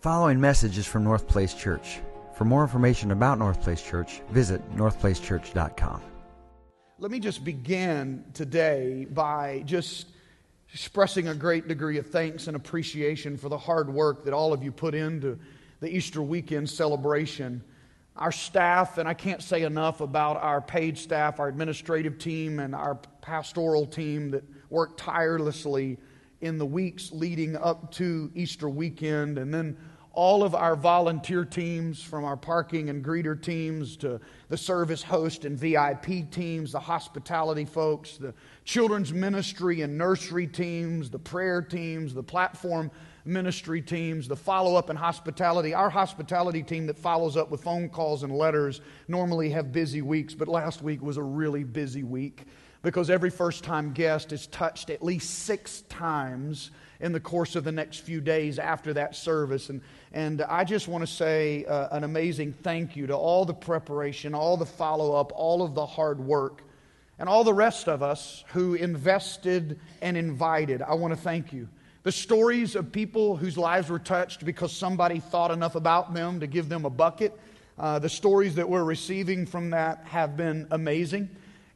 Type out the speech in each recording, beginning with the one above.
following message is from North Place Church. For more information about North Place Church, visit northplacechurch.com. Let me just begin today by just expressing a great degree of thanks and appreciation for the hard work that all of you put into the Easter weekend celebration. Our staff, and I can't say enough about our paid staff, our administrative team, and our pastoral team that worked tirelessly in the weeks leading up to Easter weekend, and then all of our volunteer teams, from our parking and greeter teams to the service host and VIP teams, the hospitality folks, the children's ministry and nursery teams, the prayer teams, the platform ministry teams, the follow up and hospitality. Our hospitality team that follows up with phone calls and letters normally have busy weeks, but last week was a really busy week because every first time guest is touched at least six times in the course of the next few days after that service. And, and I just want to say uh, an amazing thank you to all the preparation, all the follow up, all of the hard work, and all the rest of us who invested and invited. I want to thank you. The stories of people whose lives were touched because somebody thought enough about them to give them a bucket, uh, the stories that we're receiving from that have been amazing.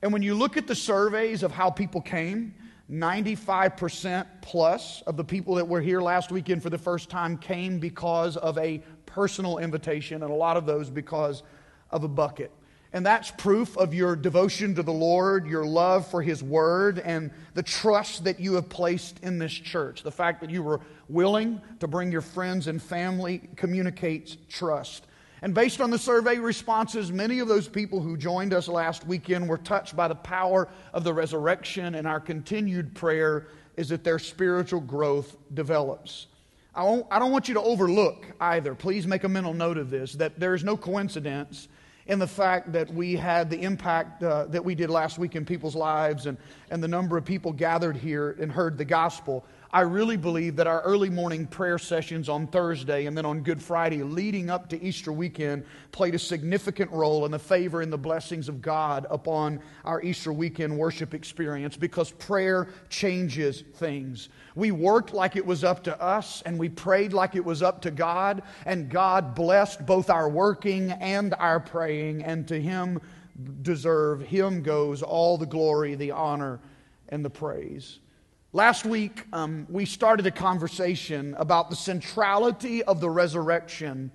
And when you look at the surveys of how people came, 95% plus of the people that were here last weekend for the first time came because of a personal invitation, and a lot of those because of a bucket. And that's proof of your devotion to the Lord, your love for His Word, and the trust that you have placed in this church. The fact that you were willing to bring your friends and family communicates trust. And based on the survey responses, many of those people who joined us last weekend were touched by the power of the resurrection, and our continued prayer is that their spiritual growth develops. I, I don't want you to overlook either. Please make a mental note of this that there is no coincidence in the fact that we had the impact uh, that we did last week in people's lives and, and the number of people gathered here and heard the gospel. I really believe that our early morning prayer sessions on Thursday and then on Good Friday leading up to Easter weekend played a significant role in the favor and the blessings of God upon our Easter weekend worship experience because prayer changes things. We worked like it was up to us and we prayed like it was up to God, and God blessed both our working and our praying, and to Him deserve, Him goes all the glory, the honor, and the praise. Last week, um, we started a conversation about the centrality of the resurrection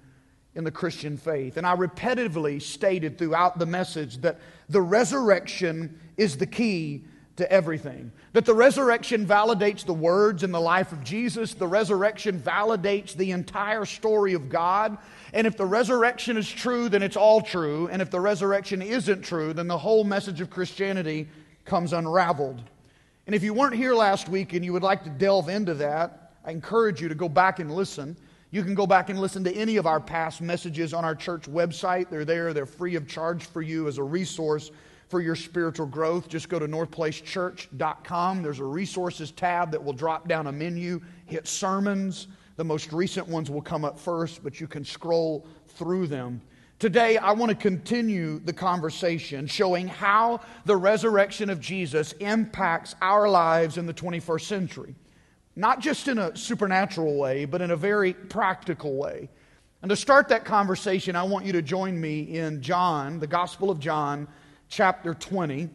in the Christian faith. And I repetitively stated throughout the message that the resurrection is the key to everything. That the resurrection validates the words in the life of Jesus, the resurrection validates the entire story of God. And if the resurrection is true, then it's all true. And if the resurrection isn't true, then the whole message of Christianity comes unraveled. And if you weren't here last week and you would like to delve into that, I encourage you to go back and listen. You can go back and listen to any of our past messages on our church website. They're there, they're free of charge for you as a resource for your spiritual growth. Just go to northplacechurch.com. There's a resources tab that will drop down a menu, hit sermons. The most recent ones will come up first, but you can scroll through them. Today, I want to continue the conversation showing how the resurrection of Jesus impacts our lives in the 21st century. Not just in a supernatural way, but in a very practical way. And to start that conversation, I want you to join me in John, the Gospel of John, chapter 20.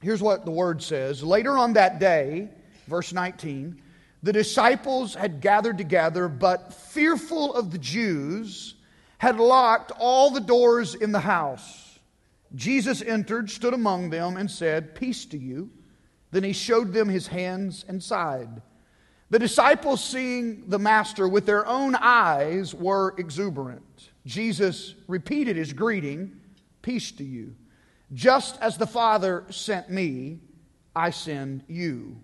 Here's what the word says Later on that day, verse 19, the disciples had gathered together, but fearful of the Jews, had locked all the doors in the house. Jesus entered, stood among them, and said, Peace to you. Then he showed them his hands and side. The disciples, seeing the master with their own eyes, were exuberant. Jesus repeated his greeting, Peace to you. Just as the Father sent me, I send you.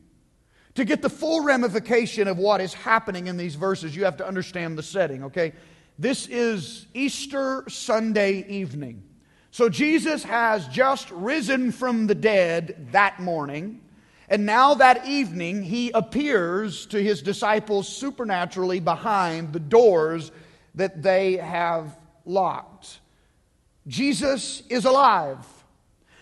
To get the full ramification of what is happening in these verses, you have to understand the setting, okay? This is Easter Sunday evening. So Jesus has just risen from the dead that morning. And now that evening, he appears to his disciples supernaturally behind the doors that they have locked. Jesus is alive.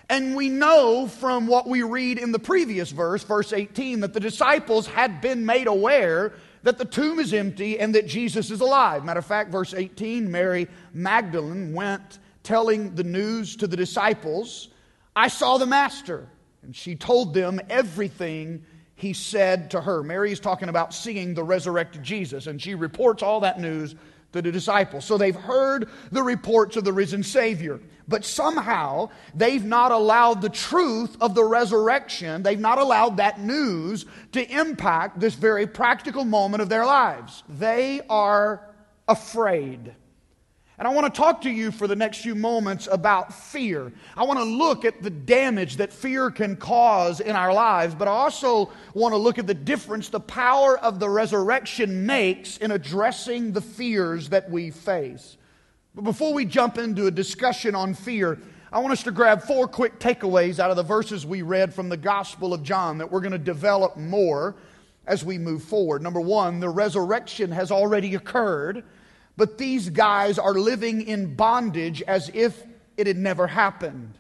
And we know from what we read in the previous verse, verse 18, that the disciples had been made aware that the tomb is empty and that Jesus is alive. Matter of fact, verse 18 Mary Magdalene went telling the news to the disciples I saw the Master. And she told them everything he said to her. Mary is talking about seeing the resurrected Jesus, and she reports all that news to the disciples. So they've heard the reports of the risen Savior, but somehow they've not allowed the truth of the resurrection, they've not allowed that news to impact this very practical moment of their lives. They are afraid. And I want to talk to you for the next few moments about fear. I want to look at the damage that fear can cause in our lives, but I also want to look at the difference the power of the resurrection makes in addressing the fears that we face. But before we jump into a discussion on fear, I want us to grab four quick takeaways out of the verses we read from the Gospel of John that we're going to develop more as we move forward. Number one, the resurrection has already occurred. But these guys are living in bondage as if it had never happened.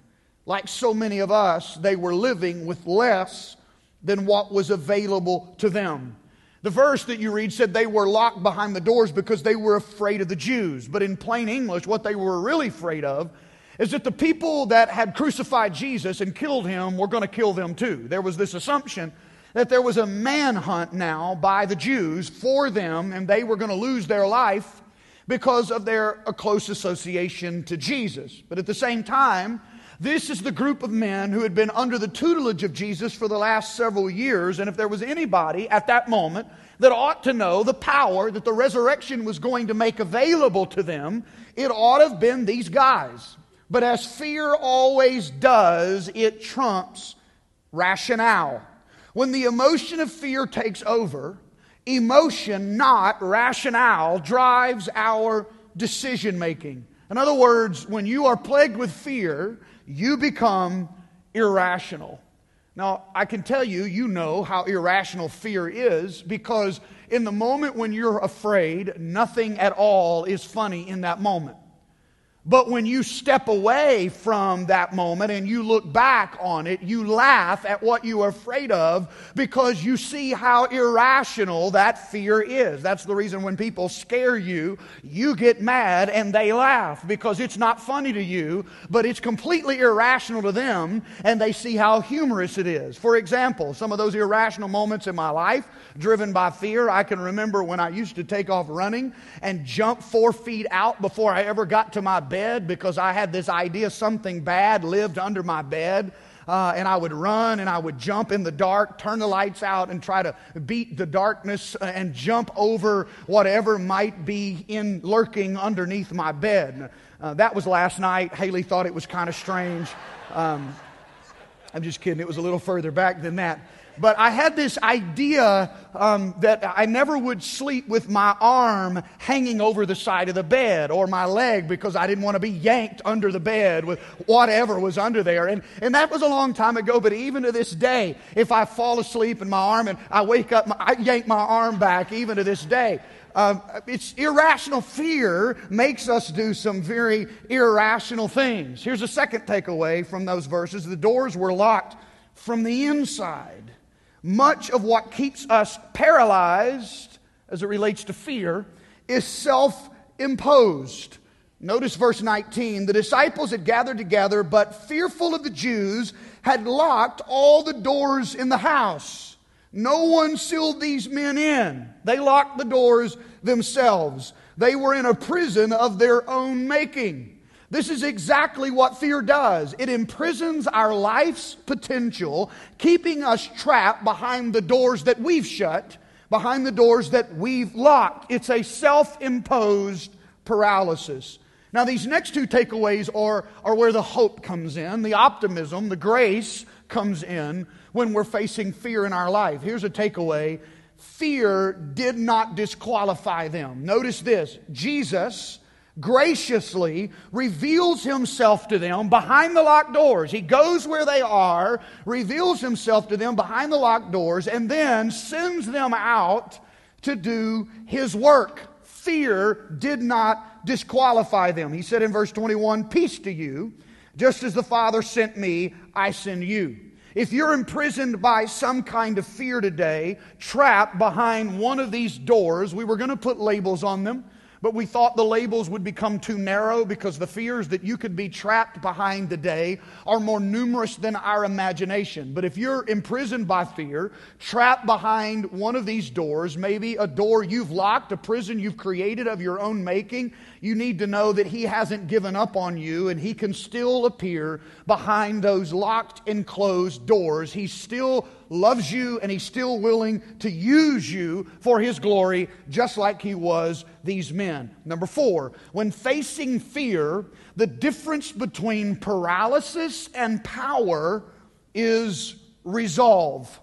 Like so many of us, they were living with less than what was available to them. The verse that you read said they were locked behind the doors because they were afraid of the Jews. But in plain English, what they were really afraid of is that the people that had crucified Jesus and killed him were going to kill them too. There was this assumption that there was a manhunt now by the Jews for them and they were going to lose their life because of their close association to Jesus. But at the same time, this is the group of men who had been under the tutelage of Jesus for the last several years. And if there was anybody at that moment that ought to know the power that the resurrection was going to make available to them, it ought to have been these guys. But as fear always does, it trumps rationale. When the emotion of fear takes over, Emotion, not rationale, drives our decision making. In other words, when you are plagued with fear, you become irrational. Now, I can tell you, you know how irrational fear is because in the moment when you're afraid, nothing at all is funny in that moment. But when you step away from that moment and you look back on it, you laugh at what you are afraid of because you see how irrational that fear is. That's the reason when people scare you, you get mad and they laugh because it's not funny to you, but it's completely irrational to them and they see how humorous it is. For example, some of those irrational moments in my life driven by fear, I can remember when I used to take off running and jump four feet out before I ever got to my bed bed because I had this idea something bad lived under my bed. Uh, and I would run and I would jump in the dark, turn the lights out, and try to beat the darkness uh, and jump over whatever might be in lurking underneath my bed. Uh, that was last night. Haley thought it was kind of strange. Um, I'm just kidding. It was a little further back than that. But I had this idea um, that I never would sleep with my arm hanging over the side of the bed or my leg because I didn't want to be yanked under the bed with whatever was under there. And, and that was a long time ago, but even to this day, if I fall asleep in my arm and I wake up, I yank my arm back, even to this day. Um, it's irrational fear makes us do some very irrational things. Here's a second takeaway from those verses the doors were locked from the inside much of what keeps us paralyzed as it relates to fear is self imposed. Notice verse 19. The disciples had gathered together, but fearful of the Jews, had locked all the doors in the house. No one sealed these men in. They locked the doors themselves. They were in a prison of their own making. This is exactly what fear does. It imprisons our life's potential, keeping us trapped behind the doors that we've shut, behind the doors that we've locked. It's a self imposed paralysis. Now, these next two takeaways are, are where the hope comes in, the optimism, the grace comes in when we're facing fear in our life. Here's a takeaway fear did not disqualify them. Notice this Jesus graciously reveals himself to them behind the locked doors. He goes where they are, reveals himself to them behind the locked doors, and then sends them out to do his work. Fear did not disqualify them. He said in verse 21 Peace to you, just as the Father sent me, I send you. If you're imprisoned by some kind of fear today, trapped behind one of these doors, we were going to put labels on them. But we thought the labels would become too narrow because the fears that you could be trapped behind today are more numerous than our imagination. But if you're imprisoned by fear, trapped behind one of these doors, maybe a door you've locked, a prison you've created of your own making, you need to know that He hasn't given up on you and He can still appear behind those locked and closed doors. He still loves you and He's still willing to use you for His glory, just like He was these men. Number four, when facing fear, the difference between paralysis and power is resolve.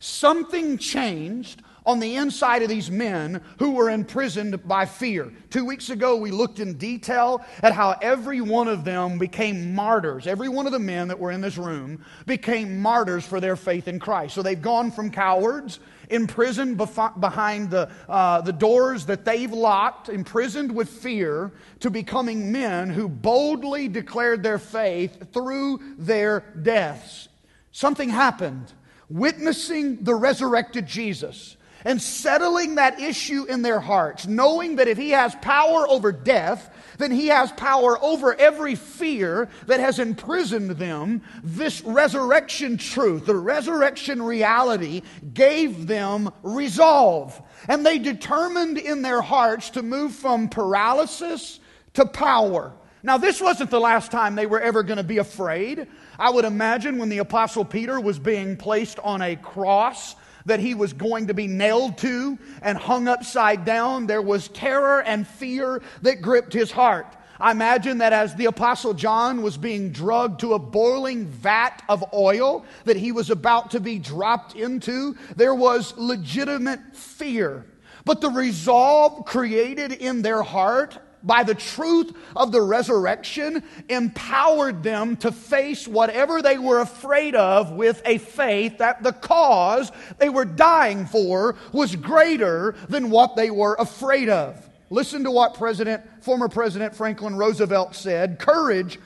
Something changed on the inside of these men who were imprisoned by fear. Two weeks ago, we looked in detail at how every one of them became martyrs. Every one of the men that were in this room became martyrs for their faith in Christ. So they've gone from cowards, imprisoned behind the, uh, the doors that they've locked, imprisoned with fear, to becoming men who boldly declared their faith through their deaths. Something happened. Witnessing the resurrected Jesus and settling that issue in their hearts, knowing that if he has power over death, then he has power over every fear that has imprisoned them. This resurrection truth, the resurrection reality, gave them resolve. And they determined in their hearts to move from paralysis to power. Now, this wasn't the last time they were ever going to be afraid. I would imagine when the Apostle Peter was being placed on a cross that he was going to be nailed to and hung upside down, there was terror and fear that gripped his heart. I imagine that as the Apostle John was being drugged to a boiling vat of oil that he was about to be dropped into, there was legitimate fear. But the resolve created in their heart by the truth of the resurrection, empowered them to face whatever they were afraid of with a faith that the cause they were dying for was greater than what they were afraid of. Listen to what President, former President Franklin Roosevelt said Courage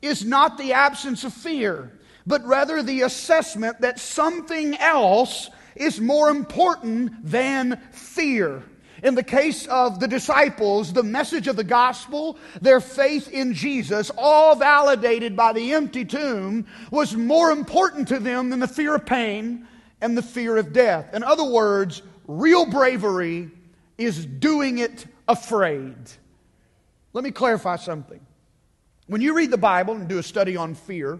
is not the absence of fear, but rather the assessment that something else is more important than fear. In the case of the disciples, the message of the gospel, their faith in Jesus, all validated by the empty tomb, was more important to them than the fear of pain and the fear of death. In other words, real bravery is doing it afraid. Let me clarify something. When you read the Bible and do a study on fear,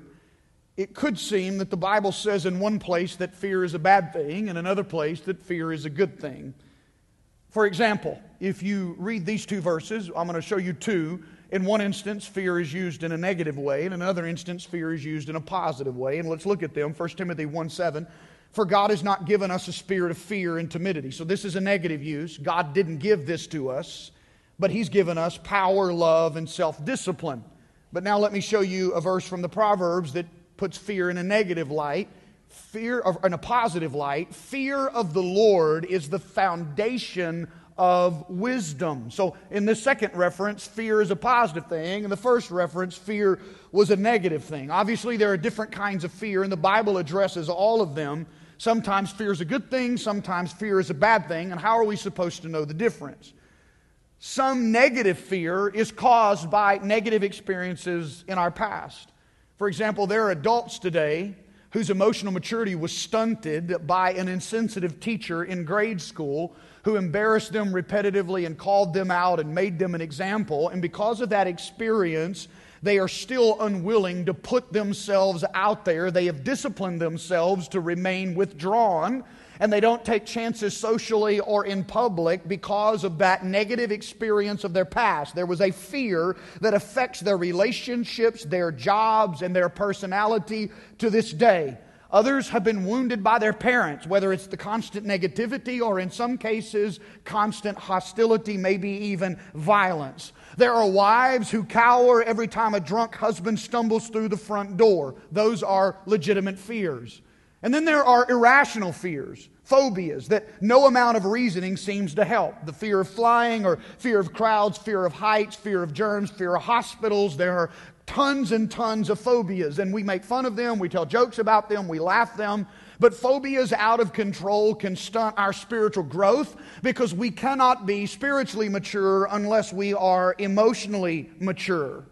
it could seem that the Bible says in one place that fear is a bad thing, and another place that fear is a good thing. For example, if you read these two verses, I'm going to show you two. In one instance, fear is used in a negative way. In another instance, fear is used in a positive way. And let's look at them. 1 Timothy 1 7. For God has not given us a spirit of fear and timidity. So this is a negative use. God didn't give this to us, but He's given us power, love, and self discipline. But now let me show you a verse from the Proverbs that puts fear in a negative light fear of, in a positive light, fear of the Lord is the foundation of wisdom. So, in this second reference, fear is a positive thing. In the first reference, fear was a negative thing. Obviously, there are different kinds of fear, and the Bible addresses all of them. Sometimes fear is a good thing, sometimes fear is a bad thing, and how are we supposed to know the difference? Some negative fear is caused by negative experiences in our past. For example, there are adults today whose emotional maturity was stunted by an insensitive teacher in grade school who embarrassed them repetitively and called them out and made them an example. And because of that experience, they are still unwilling to put themselves out there. They have disciplined themselves to remain withdrawn and they don't take chances socially or in public because of that negative experience of their past. There was a fear that affects their relationships, their jobs, and their personality to this day. Others have been wounded by their parents, whether it's the constant negativity or, in some cases, constant hostility, maybe even violence. There are wives who cower every time a drunk husband stumbles through the front door. Those are legitimate fears. And then there are irrational fears phobias that no amount of reasoning seems to help. The fear of flying or fear of crowds, fear of heights, fear of germs, fear of hospitals. There are tons and tons of phobias, and we make fun of them, we tell jokes about them, we laugh them. But phobias out of control can stunt our spiritual growth because we cannot be spiritually mature unless we are emotionally mature.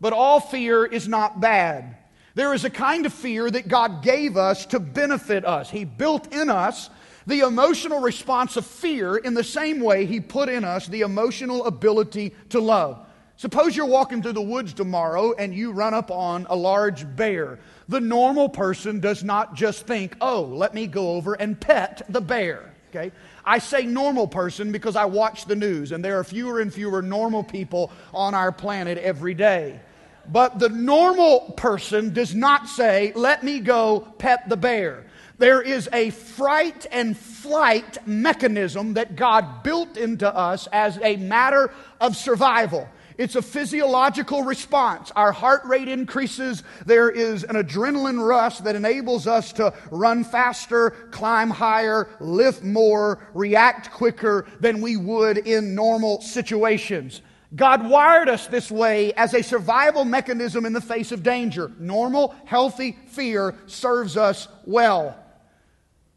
But all fear is not bad. There is a kind of fear that God gave us to benefit us. He built in us the emotional response of fear in the same way He put in us the emotional ability to love. Suppose you're walking through the woods tomorrow and you run up on a large bear. The normal person does not just think, oh, let me go over and pet the bear. Okay? I say normal person because I watch the news and there are fewer and fewer normal people on our planet every day. But the normal person does not say, let me go pet the bear. There is a fright and flight mechanism that God built into us as a matter of survival. It's a physiological response. Our heart rate increases. There is an adrenaline rush that enables us to run faster, climb higher, lift more, react quicker than we would in normal situations. God wired us this way as a survival mechanism in the face of danger. Normal, healthy fear serves us well.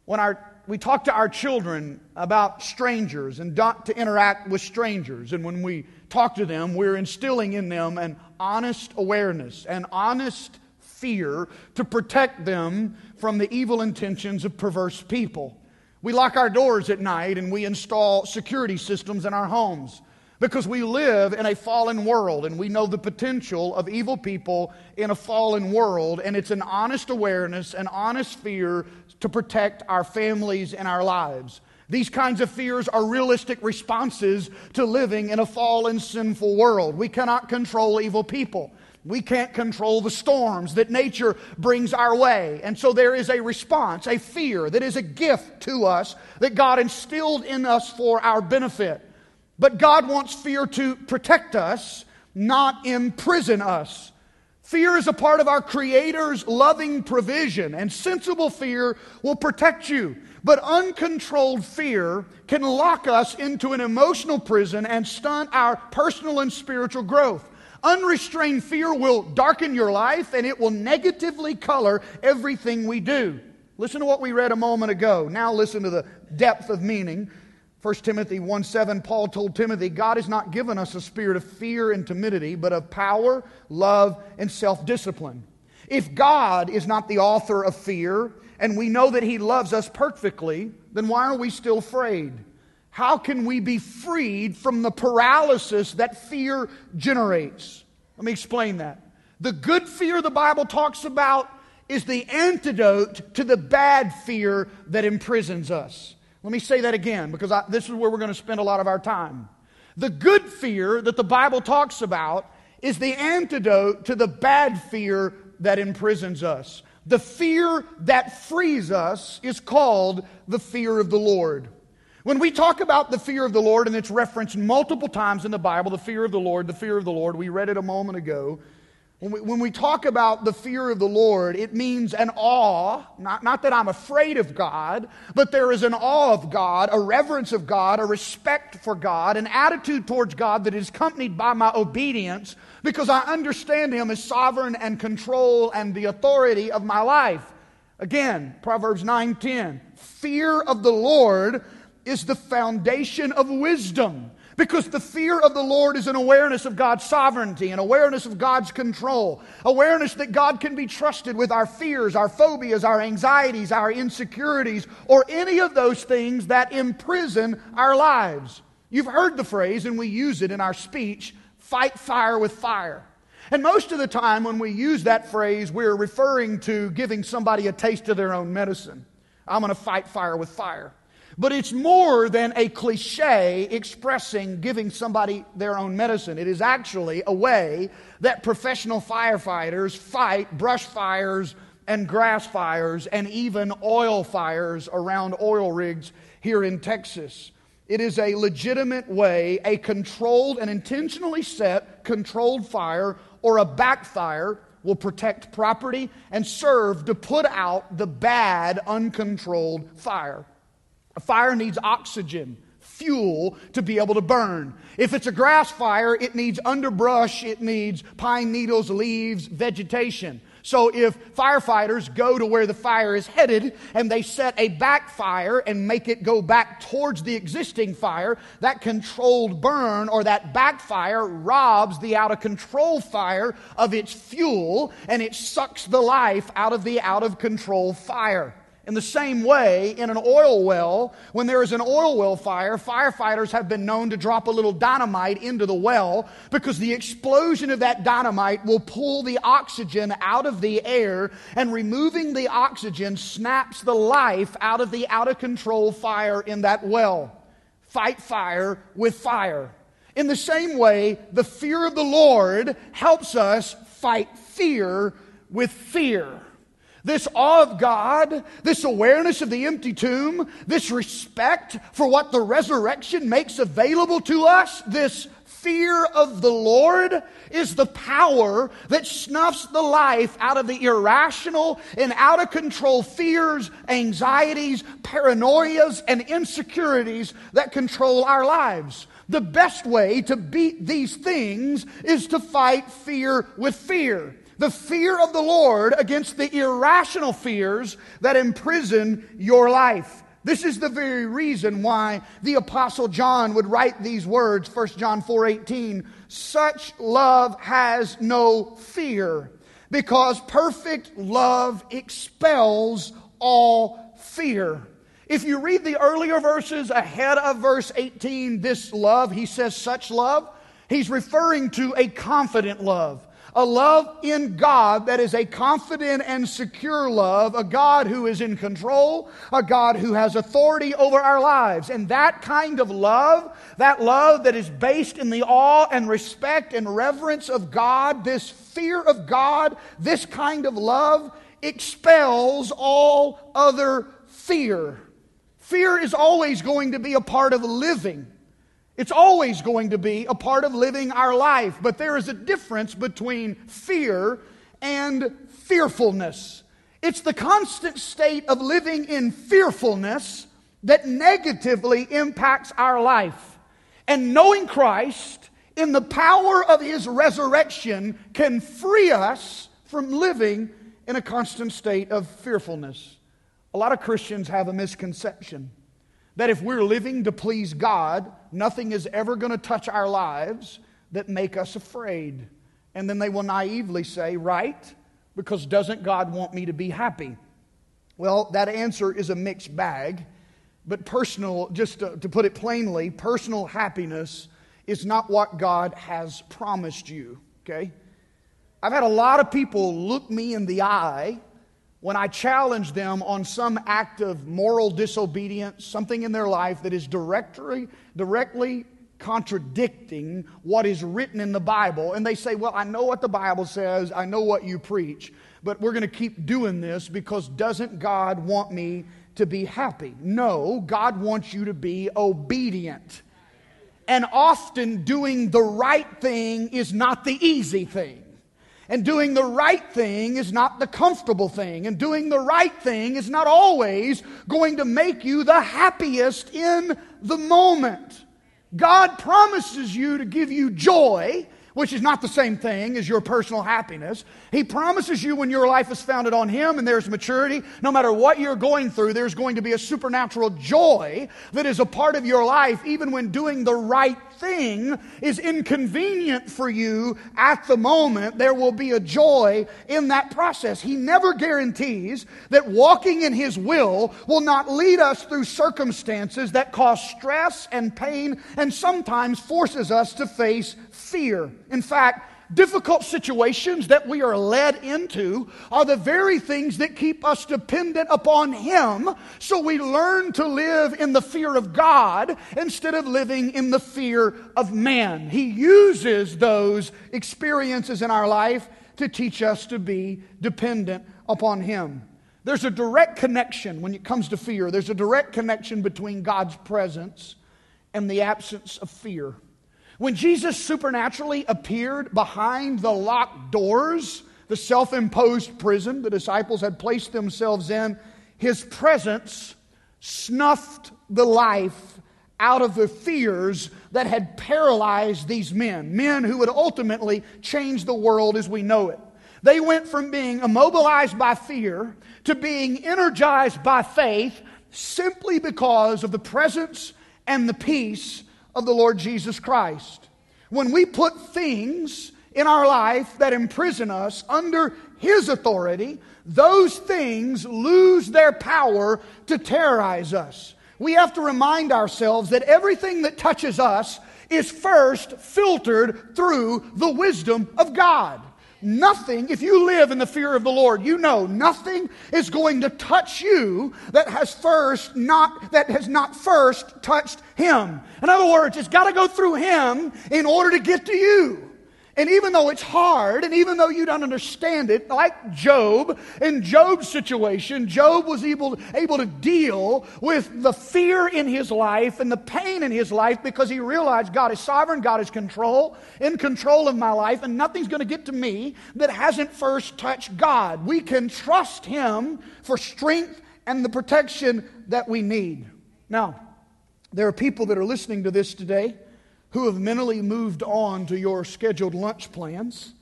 When our we talk to our children about strangers and not to interact with strangers. And when we talk to them, we're instilling in them an honest awareness, an honest fear to protect them from the evil intentions of perverse people. We lock our doors at night and we install security systems in our homes because we live in a fallen world and we know the potential of evil people in a fallen world. And it's an honest awareness, an honest fear to protect our families and our lives. These kinds of fears are realistic responses to living in a fallen, sinful world. We cannot control evil people. We can't control the storms that nature brings our way. And so there is a response, a fear that is a gift to us that God instilled in us for our benefit. But God wants fear to protect us, not imprison us. Fear is a part of our Creator's loving provision, and sensible fear will protect you. But uncontrolled fear can lock us into an emotional prison and stunt our personal and spiritual growth. Unrestrained fear will darken your life and it will negatively color everything we do. Listen to what we read a moment ago. Now listen to the depth of meaning. 1 Timothy 1 7, Paul told Timothy, God has not given us a spirit of fear and timidity, but of power, love, and self discipline. If God is not the author of fear, and we know that He loves us perfectly, then why are we still afraid? How can we be freed from the paralysis that fear generates? Let me explain that. The good fear the Bible talks about is the antidote to the bad fear that imprisons us. Let me say that again because I, this is where we're going to spend a lot of our time. The good fear that the Bible talks about is the antidote to the bad fear that imprisons us. The fear that frees us is called the fear of the Lord. When we talk about the fear of the Lord, and it's referenced multiple times in the Bible, the fear of the Lord, the fear of the Lord, we read it a moment ago. When we, when we, talk about the fear of the Lord, it means an awe, not, not that I'm afraid of God, but there is an awe of God, a reverence of God, a respect for God, an attitude towards God that is accompanied by my obedience because I understand Him as sovereign and control and the authority of my life. Again, Proverbs 9:10. Fear of the Lord is the foundation of wisdom. Because the fear of the Lord is an awareness of God's sovereignty, an awareness of God's control, awareness that God can be trusted with our fears, our phobias, our anxieties, our insecurities, or any of those things that imprison our lives. You've heard the phrase, and we use it in our speech fight fire with fire. And most of the time, when we use that phrase, we're referring to giving somebody a taste of their own medicine. I'm going to fight fire with fire. But it's more than a cliche expressing giving somebody their own medicine. It is actually a way that professional firefighters fight brush fires and grass fires and even oil fires around oil rigs here in Texas. It is a legitimate way, a controlled and intentionally set controlled fire or a backfire will protect property and serve to put out the bad, uncontrolled fire. A fire needs oxygen, fuel to be able to burn. If it's a grass fire, it needs underbrush, it needs pine needles, leaves, vegetation. So if firefighters go to where the fire is headed and they set a backfire and make it go back towards the existing fire, that controlled burn or that backfire robs the out of control fire of its fuel and it sucks the life out of the out of control fire. In the same way, in an oil well, when there is an oil well fire, firefighters have been known to drop a little dynamite into the well because the explosion of that dynamite will pull the oxygen out of the air, and removing the oxygen snaps the life out of the out of control fire in that well. Fight fire with fire. In the same way, the fear of the Lord helps us fight fear with fear. This awe of God, this awareness of the empty tomb, this respect for what the resurrection makes available to us, this fear of the Lord is the power that snuffs the life out of the irrational and out of control fears, anxieties, paranoias, and insecurities that control our lives. The best way to beat these things is to fight fear with fear the fear of the Lord against the irrational fears that imprison your life. This is the very reason why the apostle John would write these words, 1 John 4:18, such love has no fear, because perfect love expels all fear. If you read the earlier verses ahead of verse 18, this love, he says such love, he's referring to a confident love a love in God that is a confident and secure love, a God who is in control, a God who has authority over our lives. And that kind of love, that love that is based in the awe and respect and reverence of God, this fear of God, this kind of love expels all other fear. Fear is always going to be a part of living. It's always going to be a part of living our life, but there is a difference between fear and fearfulness. It's the constant state of living in fearfulness that negatively impacts our life. And knowing Christ in the power of his resurrection can free us from living in a constant state of fearfulness. A lot of Christians have a misconception that if we're living to please God, nothing is ever going to touch our lives that make us afraid. And then they will naively say, Right, because doesn't God want me to be happy? Well, that answer is a mixed bag. But personal, just to, to put it plainly, personal happiness is not what God has promised you, okay? I've had a lot of people look me in the eye when I challenge them on some act of moral disobedience, something in their life that is directly, directly contradicting what is written in the Bible, and they say, Well, I know what the Bible says, I know what you preach, but we're going to keep doing this because doesn't God want me to be happy? No, God wants you to be obedient. And often doing the right thing is not the easy thing. And doing the right thing is not the comfortable thing. And doing the right thing is not always going to make you the happiest in the moment. God promises you to give you joy which is not the same thing as your personal happiness. He promises you when your life is founded on Him and there's maturity, no matter what you're going through, there's going to be a supernatural joy that is a part of your life, even when doing the right thing is inconvenient for you at the moment. There will be a joy in that process. He never guarantees that walking in His will will not lead us through circumstances that cause stress and pain and sometimes forces us to face fear. In fact, difficult situations that we are led into are the very things that keep us dependent upon Him. So we learn to live in the fear of God instead of living in the fear of man. He uses those experiences in our life to teach us to be dependent upon Him. There's a direct connection when it comes to fear. There's a direct connection between God's presence and the absence of fear. When Jesus supernaturally appeared behind the locked doors, the self imposed prison the disciples had placed themselves in, his presence snuffed the life out of the fears that had paralyzed these men, men who would ultimately change the world as we know it. They went from being immobilized by fear to being energized by faith simply because of the presence and the peace of the Lord Jesus Christ. When we put things in our life that imprison us under His authority, those things lose their power to terrorize us. We have to remind ourselves that everything that touches us is first filtered through the wisdom of God. Nothing, if you live in the fear of the Lord, you know nothing is going to touch you that has first not, that has not first touched Him. In other words, it's got to go through Him in order to get to you. And even though it's hard, and even though you don't understand it, like Job, in Job's situation, Job was able, able to deal with the fear in his life and the pain in his life because he realized God is sovereign, God is control, in control of my life, and nothing's going to get to me that hasn't first touched God. We can trust Him for strength and the protection that we need. Now, there are people that are listening to this today who have mentally moved on to your scheduled lunch plans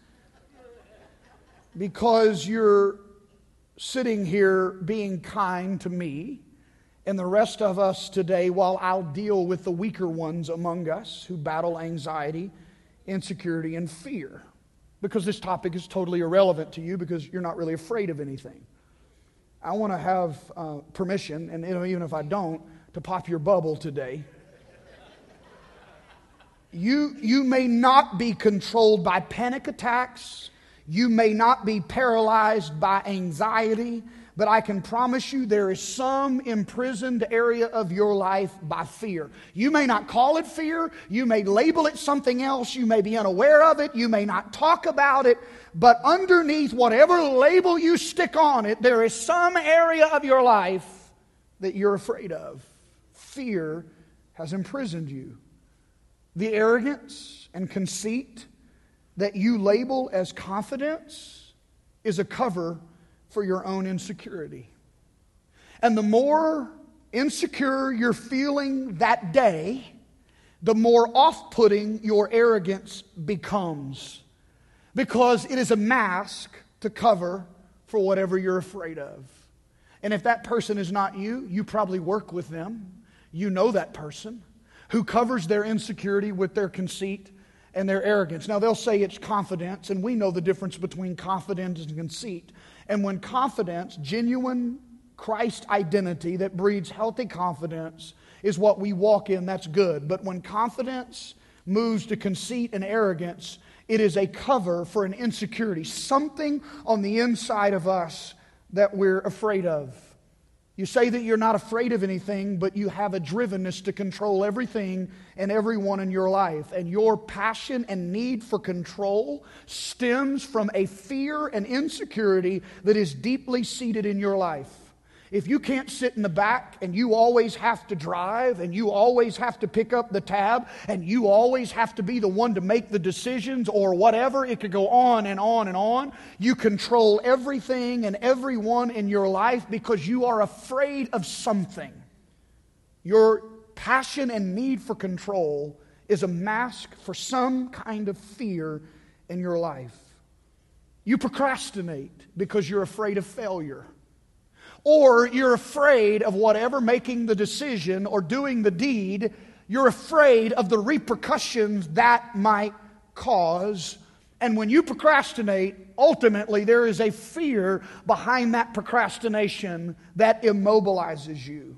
because you're sitting here being kind to me and the rest of us today while I'll deal with the weaker ones among us who battle anxiety, insecurity, and fear. Because this topic is totally irrelevant to you because you're not really afraid of anything. I want to have uh, permission, and even if I don't, to pop your bubble today. You, you may not be controlled by panic attacks. You may not be paralyzed by anxiety, but I can promise you there is some imprisoned area of your life by fear. You may not call it fear. You may label it something else. You may be unaware of it. You may not talk about it. But underneath whatever label you stick on it, there is some area of your life that you're afraid of. Fear has imprisoned you. The arrogance and conceit that you label as confidence is a cover for your own insecurity. And the more insecure you're feeling that day, the more off putting your arrogance becomes. Because it is a mask to cover for whatever you're afraid of. And if that person is not you, you probably work with them. You know that person who covers their insecurity with their conceit and their arrogance. Now, they'll say it's confidence, and we know the difference between confidence and conceit. And when confidence, genuine Christ identity that breeds healthy confidence, is what we walk in, that's good. But when confidence moves to conceit and arrogance, it is a cover for an insecurity, something on the inside of us that we're afraid of. You say that you're not afraid of anything, but you have a drivenness to control everything and everyone in your life. And your passion and need for control stems from a fear and insecurity that is deeply seated in your life. If you can't sit in the back and you always have to drive and you always have to pick up the tab and you always have to be the one to make the decisions or whatever, it could go on and on and on. You control everything and everyone in your life because you are afraid of something. Your passion and need for control is a mask for some kind of fear in your life. You procrastinate because you're afraid of failure or you're afraid of whatever making the decision or doing the deed, you're afraid of the repercussions that might cause. And when you procrastinate, ultimately there is a fear behind that procrastination that immobilizes you.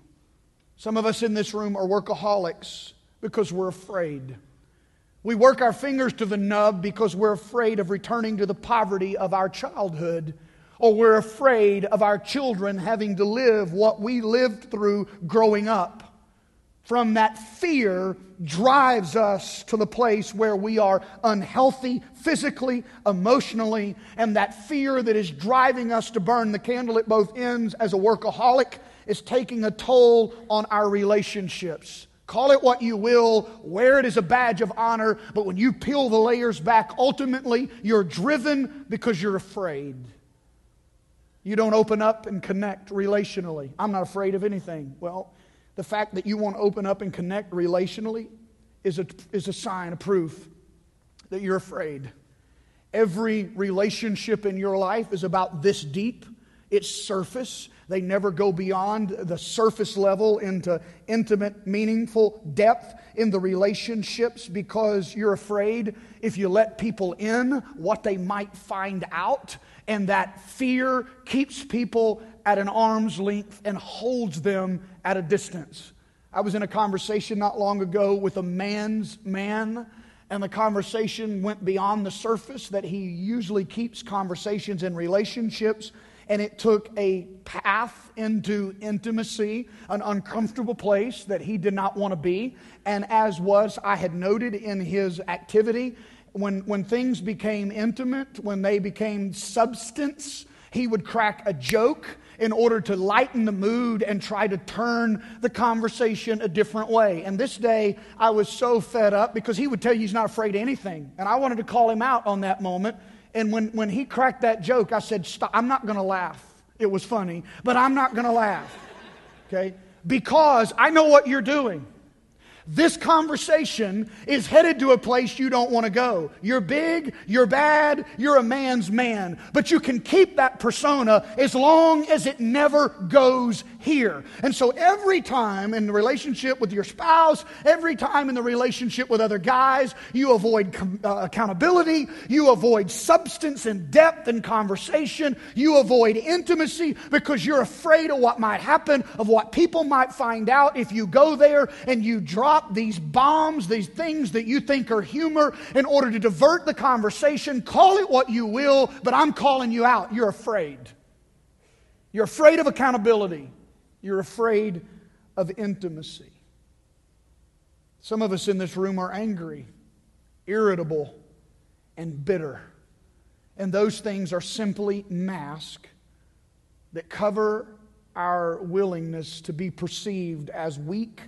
Some of us in this room are workaholics because we're afraid. We work our fingers to the nub because we're afraid of returning to the poverty of our childhood or we're afraid of our children having to live what we lived through growing up. From that fear drives us to the place where we are unhealthy physically, emotionally, and that fear that is driving us to burn the candle at both ends as a workaholic is taking a toll on our relationships. Call it what you will, wear it as a badge of honor, but when you peel the layers back, ultimately you're driven because you're afraid. You don't open up and connect relationally. I'm not afraid of anything. Well, the fact that you want to open up and connect relationally is a, is a sign, a proof that you're afraid. Every relationship in your life is about this deep, it's surface. They never go beyond the surface level into intimate, meaningful depth in the relationships because you're afraid if you let people in what they might find out. And that fear keeps people at an arm's length and holds them at a distance. I was in a conversation not long ago with a man's man, and the conversation went beyond the surface that he usually keeps conversations in relationships. And it took a path into intimacy, an uncomfortable place that he did not want to be. And as was, I had noted in his activity, when, when things became intimate, when they became substance, he would crack a joke in order to lighten the mood and try to turn the conversation a different way. And this day, I was so fed up because he would tell you he's not afraid of anything. And I wanted to call him out on that moment. And when, when he cracked that joke, I said, Stop, I'm not going to laugh. It was funny, but I'm not going to laugh. Okay? Because I know what you're doing. This conversation is headed to a place you don't want to go. You're big, you're bad, you're a man's man. But you can keep that persona as long as it never goes here. And so every time in the relationship with your spouse, every time in the relationship with other guys, you avoid com- uh, accountability, you avoid substance and depth in conversation, you avoid intimacy because you're afraid of what might happen, of what people might find out if you go there and you drop these bombs, these things that you think are humor in order to divert the conversation. Call it what you will, but I'm calling you out. You're afraid. You're afraid of accountability. You're afraid of intimacy. Some of us in this room are angry, irritable, and bitter. And those things are simply masks that cover our willingness to be perceived as weak,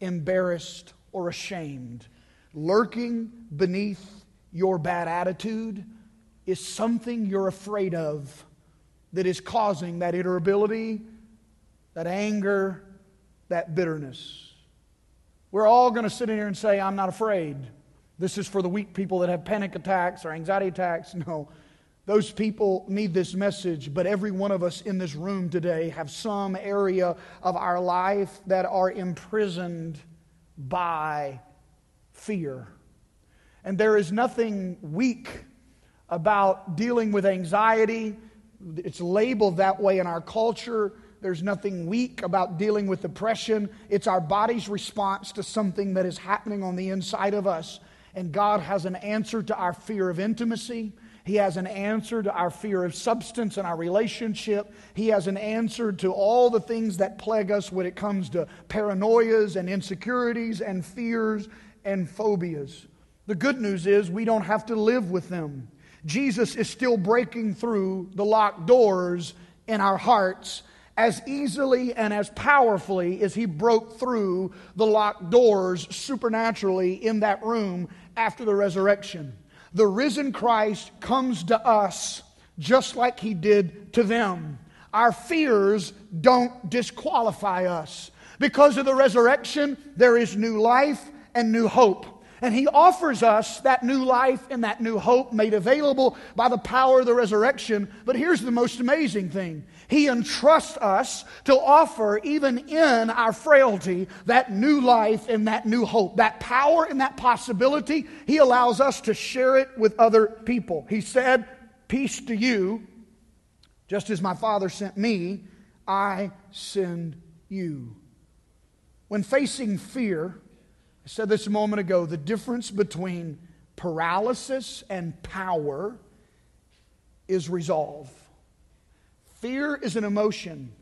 embarrassed, or ashamed. Lurking beneath your bad attitude is something you're afraid of that is causing that irritability, that anger, that bitterness. We're all going to sit in here and say, I'm not afraid. This is for the weak people that have panic attacks or anxiety attacks. No. Those people need this message, but every one of us in this room today have some area of our life that are imprisoned by fear. And there is nothing weak about dealing with anxiety. It's labeled that way in our culture. There's nothing weak about dealing with oppression. It's our body's response to something that is happening on the inside of us. And God has an answer to our fear of intimacy. He has an answer to our fear of substance and our relationship. He has an answer to all the things that plague us when it comes to paranoias and insecurities and fears and phobias. The good news is we don't have to live with them. Jesus is still breaking through the locked doors in our hearts as easily and as powerfully as he broke through the locked doors supernaturally in that room after the resurrection. The risen Christ comes to us just like he did to them. Our fears don't disqualify us. Because of the resurrection, there is new life and new hope. And he offers us that new life and that new hope made available by the power of the resurrection. But here's the most amazing thing He entrusts us to offer, even in our frailty, that new life and that new hope. That power and that possibility, He allows us to share it with other people. He said, Peace to you, just as my Father sent me, I send you. When facing fear, I said this a moment ago the difference between paralysis and power is resolve. Fear is an emotion,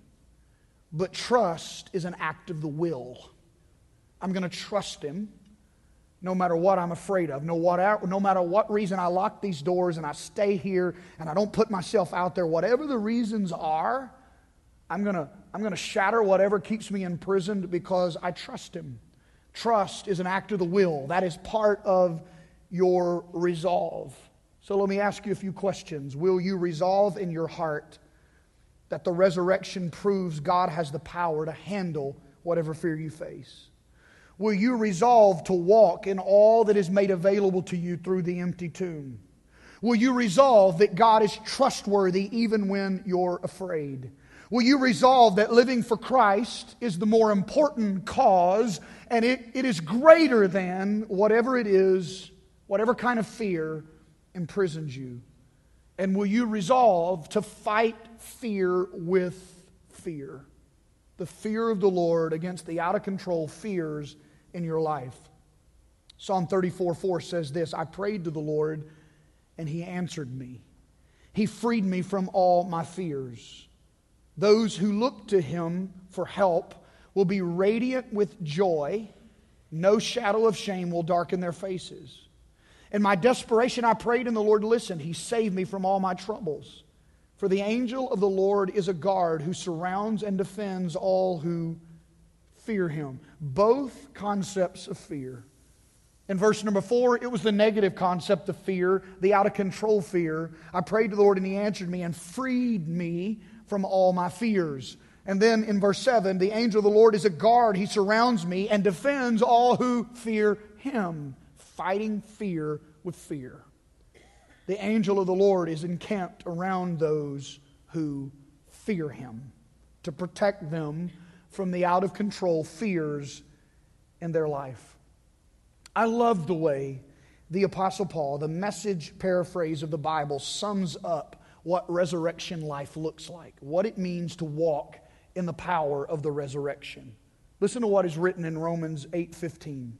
but trust is an act of the will. I'm going to trust Him no matter what I'm afraid of, no, what, no matter what reason I lock these doors and I stay here and I don't put myself out there, whatever the reasons are, I'm going to, I'm going to shatter whatever keeps me imprisoned because I trust Him. Trust is an act of the will, that is part of your resolve. So let me ask you a few questions. Will you resolve in your heart that the resurrection proves God has the power to handle whatever fear you face? Will you resolve to walk in all that is made available to you through the empty tomb? Will you resolve that God is trustworthy even when you're afraid? Will you resolve that living for Christ is the more important cause and it, it is greater than whatever it is, whatever kind of fear imprisons you? And will you resolve to fight fear with fear? The fear of the Lord against the out of control fears in your life. Psalm 34 4 says this I prayed to the Lord, and he answered me. He freed me from all my fears. Those who look to him for help will be radiant with joy. No shadow of shame will darken their faces. In my desperation, I prayed, and the Lord listened. He saved me from all my troubles. For the angel of the Lord is a guard who surrounds and defends all who fear him. Both concepts of fear. In verse number four, it was the negative concept of fear, the out of control fear. I prayed to the Lord, and He answered me and freed me from all my fears. And then in verse 7, the angel of the Lord is a guard. He surrounds me and defends all who fear Him fighting fear with fear. The angel of the Lord is encamped around those who fear him to protect them from the out of control fears in their life. I love the way the Apostle Paul, the message paraphrase of the Bible, sums up what resurrection life looks like, what it means to walk in the power of the resurrection. Listen to what is written in Romans 8:15.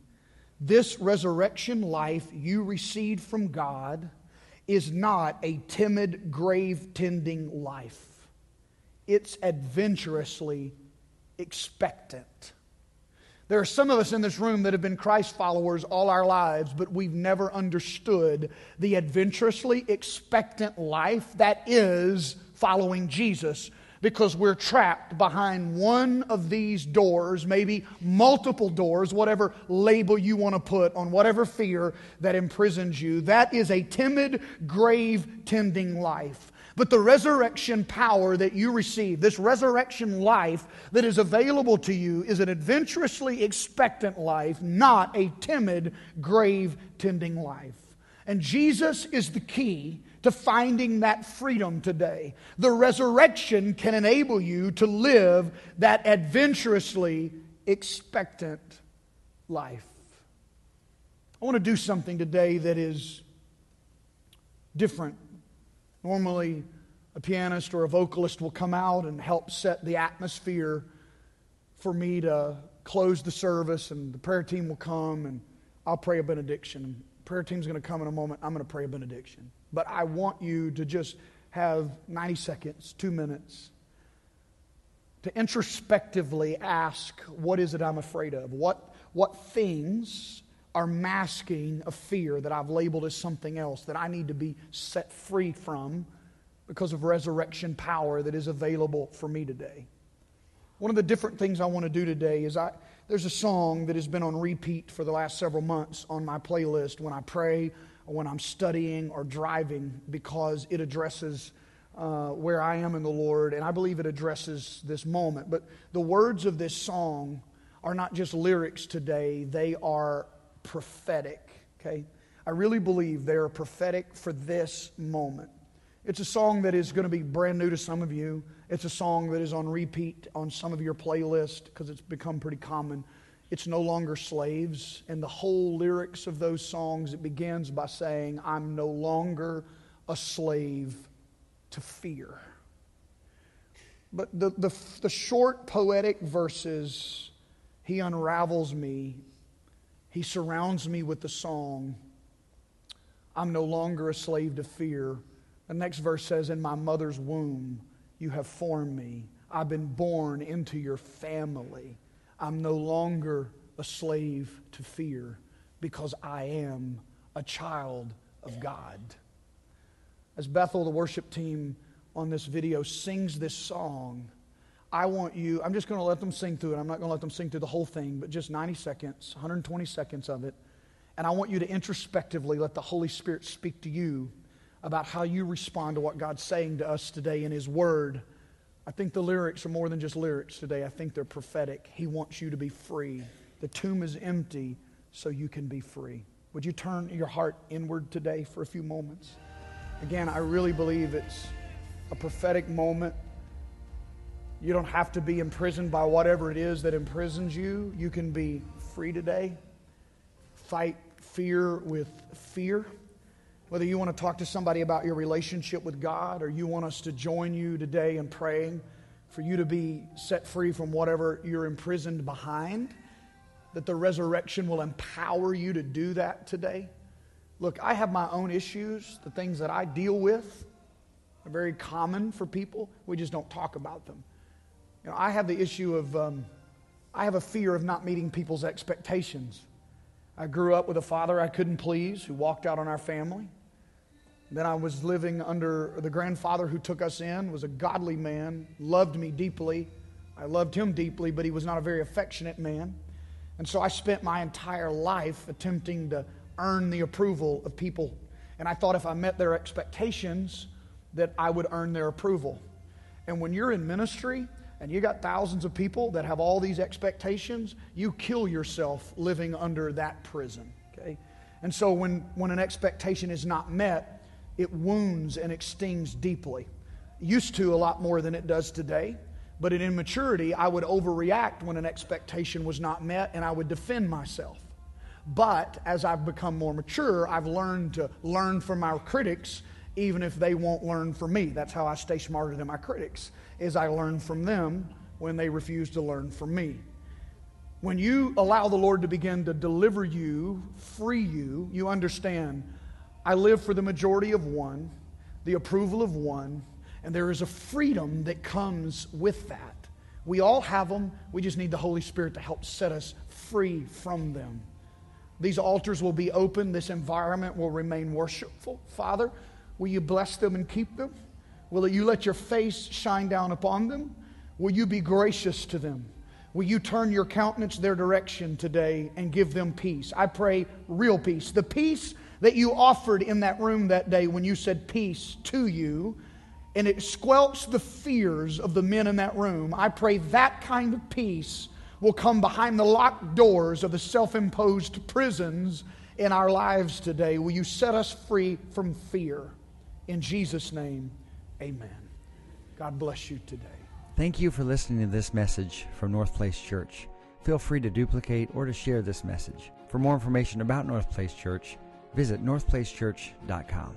This resurrection life you received from God is not a timid, grave tending life. It's adventurously expectant. There are some of us in this room that have been Christ followers all our lives, but we've never understood the adventurously expectant life that is following Jesus because we're trapped behind one of these doors, maybe multiple doors, whatever label you want to put on whatever fear that imprisons you. That is a timid, grave tending life. But the resurrection power that you receive, this resurrection life that is available to you, is an adventurously expectant life, not a timid, grave tending life. And Jesus is the key to finding that freedom today. The resurrection can enable you to live that adventurously expectant life. I want to do something today that is different. Normally, a pianist or a vocalist will come out and help set the atmosphere for me to close the service, and the prayer team will come and I'll pray a benediction. Prayer team's going to come in a moment. I'm going to pray a benediction. But I want you to just have 90 seconds, two minutes, to introspectively ask, What is it I'm afraid of? What, what things are masking a fear that I've labeled as something else that I need to be set free from because of resurrection power that is available for me today? One of the different things I want to do today is I, there's a song that has been on repeat for the last several months on my playlist when I pray or when I'm studying or driving because it addresses uh, where I am in the Lord, and I believe it addresses this moment. But the words of this song are not just lyrics today, they are prophetic, okay? I really believe they are prophetic for this moment. It's a song that is going to be brand new to some of you. It's a song that is on repeat on some of your playlist because it's become pretty common. It's no longer slaves. And the whole lyrics of those songs, it begins by saying, I'm no longer a slave to fear. But the, the, the short poetic verses, he unravels me. He surrounds me with the song, I'm no longer a slave to fear. The next verse says, In my mother's womb, you have formed me. I've been born into your family. I'm no longer a slave to fear because I am a child of God. As Bethel, the worship team on this video, sings this song, I want you, I'm just going to let them sing through it. I'm not going to let them sing through the whole thing, but just 90 seconds, 120 seconds of it. And I want you to introspectively let the Holy Spirit speak to you about how you respond to what God's saying to us today in His Word I think the lyrics are more than just lyrics today. I think they're prophetic. He wants you to be free. The tomb is empty so you can be free. Would you turn your heart inward today for a few moments? Again, I really believe it's a prophetic moment. You don't have to be imprisoned by whatever it is that imprisons you. You can be free today. Fight fear with fear. Whether you want to talk to somebody about your relationship with God or you want us to join you today in praying for you to be set free from whatever you're imprisoned behind, that the resurrection will empower you to do that today. Look, I have my own issues, the things that I deal with are very common for people. We just don't talk about them. You know, I have the issue of, um, I have a fear of not meeting people's expectations. I grew up with a father I couldn't please who walked out on our family. Then I was living under the grandfather who took us in, was a godly man, loved me deeply. I loved him deeply, but he was not a very affectionate man. And so I spent my entire life attempting to earn the approval of people. And I thought if I met their expectations, that I would earn their approval. And when you're in ministry and you got thousands of people that have all these expectations, you kill yourself living under that prison. Okay? And so when, when an expectation is not met, it wounds and it stings deeply. Used to a lot more than it does today. But in immaturity, I would overreact when an expectation was not met and I would defend myself. But as I've become more mature, I've learned to learn from our critics even if they won't learn from me. That's how I stay smarter than my critics, is I learn from them when they refuse to learn from me. When you allow the Lord to begin to deliver you, free you, you understand I live for the majority of one, the approval of one, and there is a freedom that comes with that. We all have them. We just need the Holy Spirit to help set us free from them. These altars will be open. This environment will remain worshipful. Father, will you bless them and keep them? Will you let your face shine down upon them? Will you be gracious to them? Will you turn your countenance their direction today and give them peace? I pray real peace. The peace that you offered in that room that day when you said peace to you, and it squelched the fears of the men in that room. I pray that kind of peace will come behind the locked doors of the self imposed prisons in our lives today. Will you set us free from fear? In Jesus' name, amen. God bless you today. Thank you for listening to this message from North Place Church. Feel free to duplicate or to share this message. For more information about North Place Church, visit northplacechurch.com.